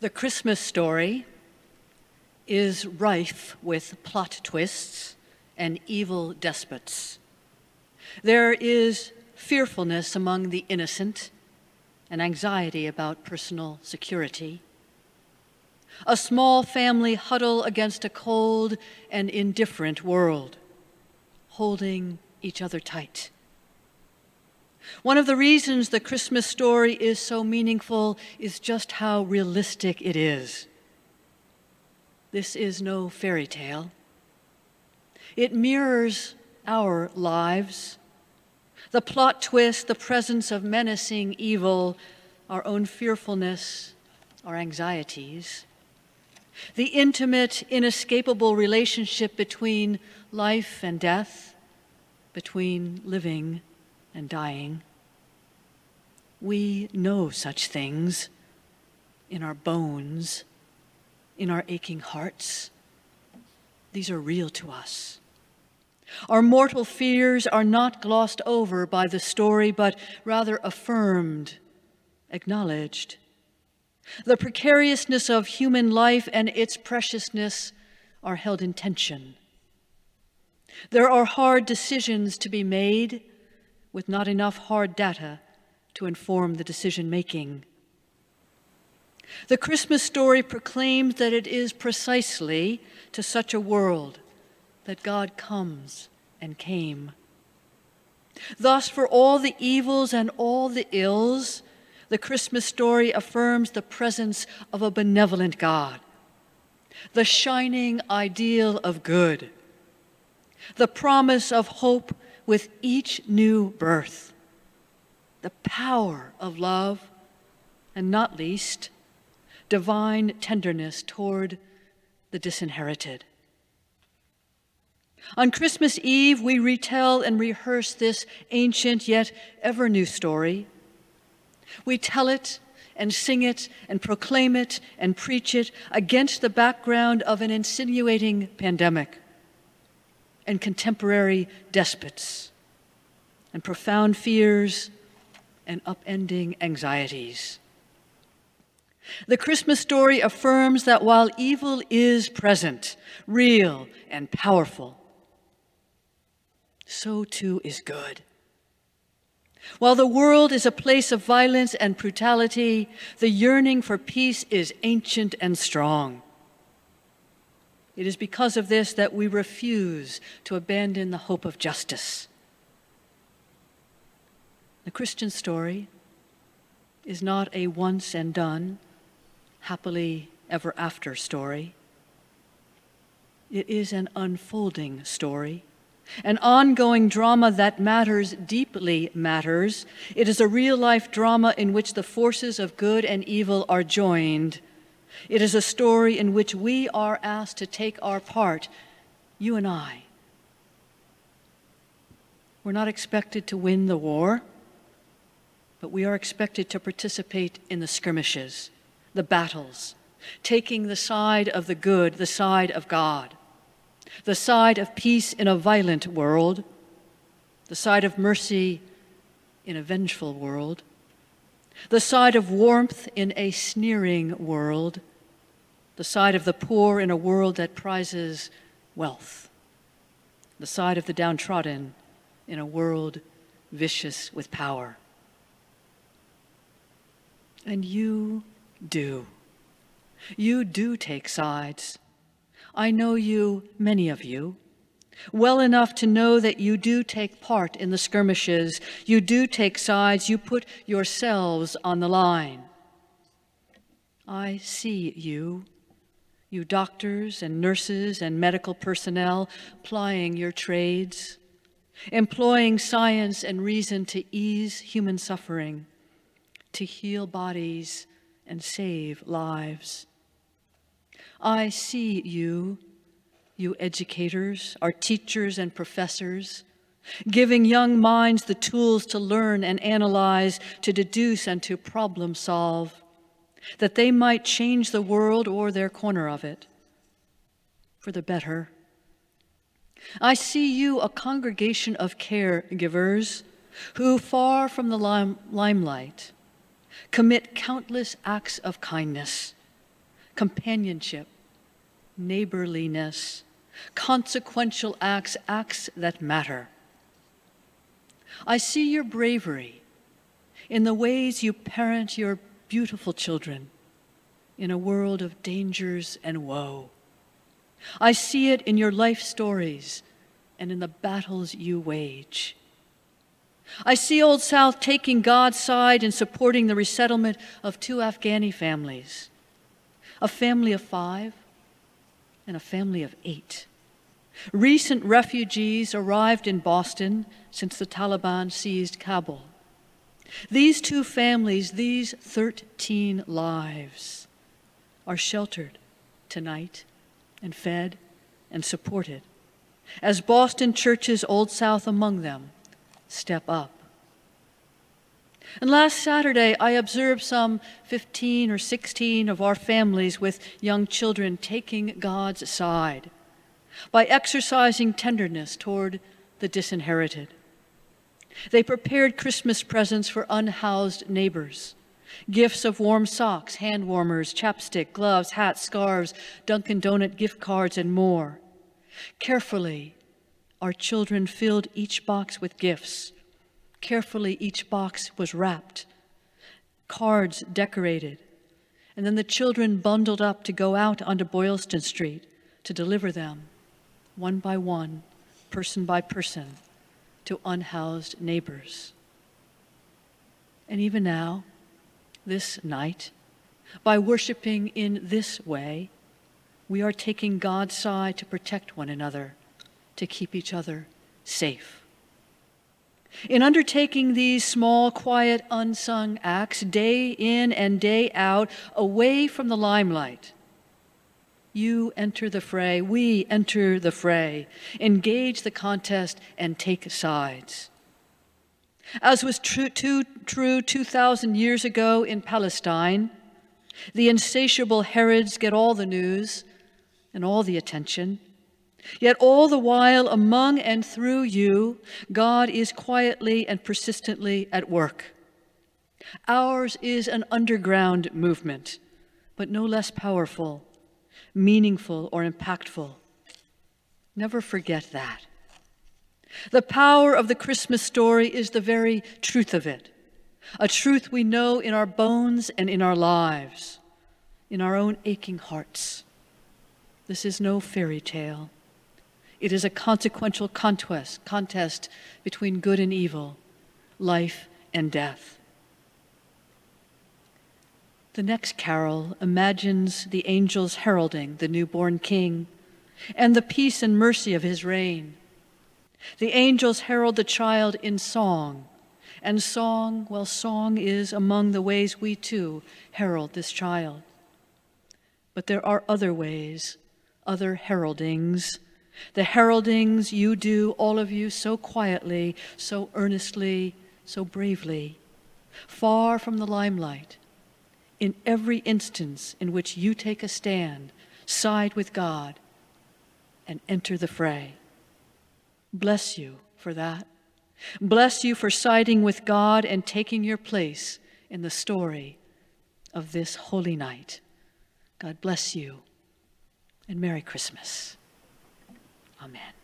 The Christmas story is rife with plot twists and evil despots. There is fearfulness among the innocent and anxiety about personal security. A small family huddle against a cold and indifferent world, holding each other tight. One of the reasons the Christmas story is so meaningful is just how realistic it is. This is no fairy tale. It mirrors our lives. The plot twist, the presence of menacing evil, our own fearfulness, our anxieties. The intimate, inescapable relationship between life and death, between living and dying. We know such things in our bones, in our aching hearts. These are real to us. Our mortal fears are not glossed over by the story, but rather affirmed, acknowledged. The precariousness of human life and its preciousness are held in tension. There are hard decisions to be made with not enough hard data to inform the decision making. The Christmas story proclaims that it is precisely to such a world that God comes and came. Thus, for all the evils and all the ills, the Christmas story affirms the presence of a benevolent God, the shining ideal of good, the promise of hope with each new birth, the power of love, and not least, divine tenderness toward the disinherited. On Christmas Eve, we retell and rehearse this ancient yet ever new story. We tell it and sing it and proclaim it and preach it against the background of an insinuating pandemic and contemporary despots and profound fears and upending anxieties. The Christmas story affirms that while evil is present, real, and powerful, so too is good. While the world is a place of violence and brutality, the yearning for peace is ancient and strong. It is because of this that we refuse to abandon the hope of justice. The Christian story is not a once and done, happily ever after story. It is an unfolding story, an ongoing drama that matters, deeply matters. It is a real life drama in which the forces of good and evil are joined it is a story in which we are asked to take our part, you and I. We're not expected to win the war, but we are expected to participate in the skirmishes, the battles, taking the side of the good, the side of God, the side of peace in a violent world, the side of mercy in a vengeful world, the side of warmth in a sneering world, the side of the poor in a world that prizes wealth, the side of the downtrodden in a world vicious with power. And you do. You do take sides. I know you, many of you, well enough to know that you do take part in the skirmishes. You do take sides. You put yourselves on the line. I see you you doctors and nurses and medical personnel plying your trades, employing science and reason to ease human suffering, to heal bodies and save lives. I see you, you educators, our teachers and professors, giving young minds the tools to learn and analyze, to deduce and to problem solve that they might change the world or their corner of it for the better. I see you, a congregation of caregivers who, far from the lime limelight, commit countless acts of kindness, companionship, neighborliness, consequential acts, acts that matter. I see your bravery in the ways you parent your beautiful children in a world of dangers and woe. I see it in your life stories and in the battles you wage. I see Old South taking God's side and supporting the resettlement of two Afghani families a family of five and a family of eight. Recent refugees arrived in Boston since the Taliban seized Kabul. These two families, these 13 lives, are sheltered tonight and fed and supported as Boston churches, Old South among them, step up. And last Saturday, I observed some 15 or 16 of our families with young children taking God's side by exercising tenderness toward the disinherited. They prepared Christmas presents for unhoused neighbors gifts of warm socks, hand warmers, chapstick, gloves, hats, scarves, Dunkin' Donut gift cards, and more. Carefully, our children filled each box with gifts. Carefully, each box was wrapped, cards decorated, and then the children bundled up to go out onto Boylston Street to deliver them, one by one, person by person, to unhoused neighbors. And even now, this night, by worshiping in this way, we are taking God's side to protect one another, to keep each other safe. In undertaking these small, quiet, unsung acts, day in and day out, away from the limelight, you enter the fray, we enter the fray, engage the contest, and take sides. As was true, too, true 2,000 years ago in Palestine, the insatiable Herods get all the news and all the attention. Yet all the while, among and through you, God is quietly and persistently at work. Ours is an underground movement, but no less powerful, meaningful, or impactful. Never forget that. The power of the Christmas story is the very truth of it, a truth we know in our bones and in our lives, in our own aching hearts. This is no fairy tale. It is a consequential contest, contest between good and evil, life and death. The next carol imagines the angels heralding the newborn king and the peace and mercy of his reign. The angels herald the child in song, and song, well, song is among the ways we too herald this child. But there are other ways, other heraldings. The heraldings you do, all of you, so quietly, so earnestly, so bravely, far from the limelight, in every instance in which you take a stand, side with God, and enter the fray. Bless you for that. Bless you for siding with God and taking your place in the story of this holy night. God bless you and Merry Christmas. Amen.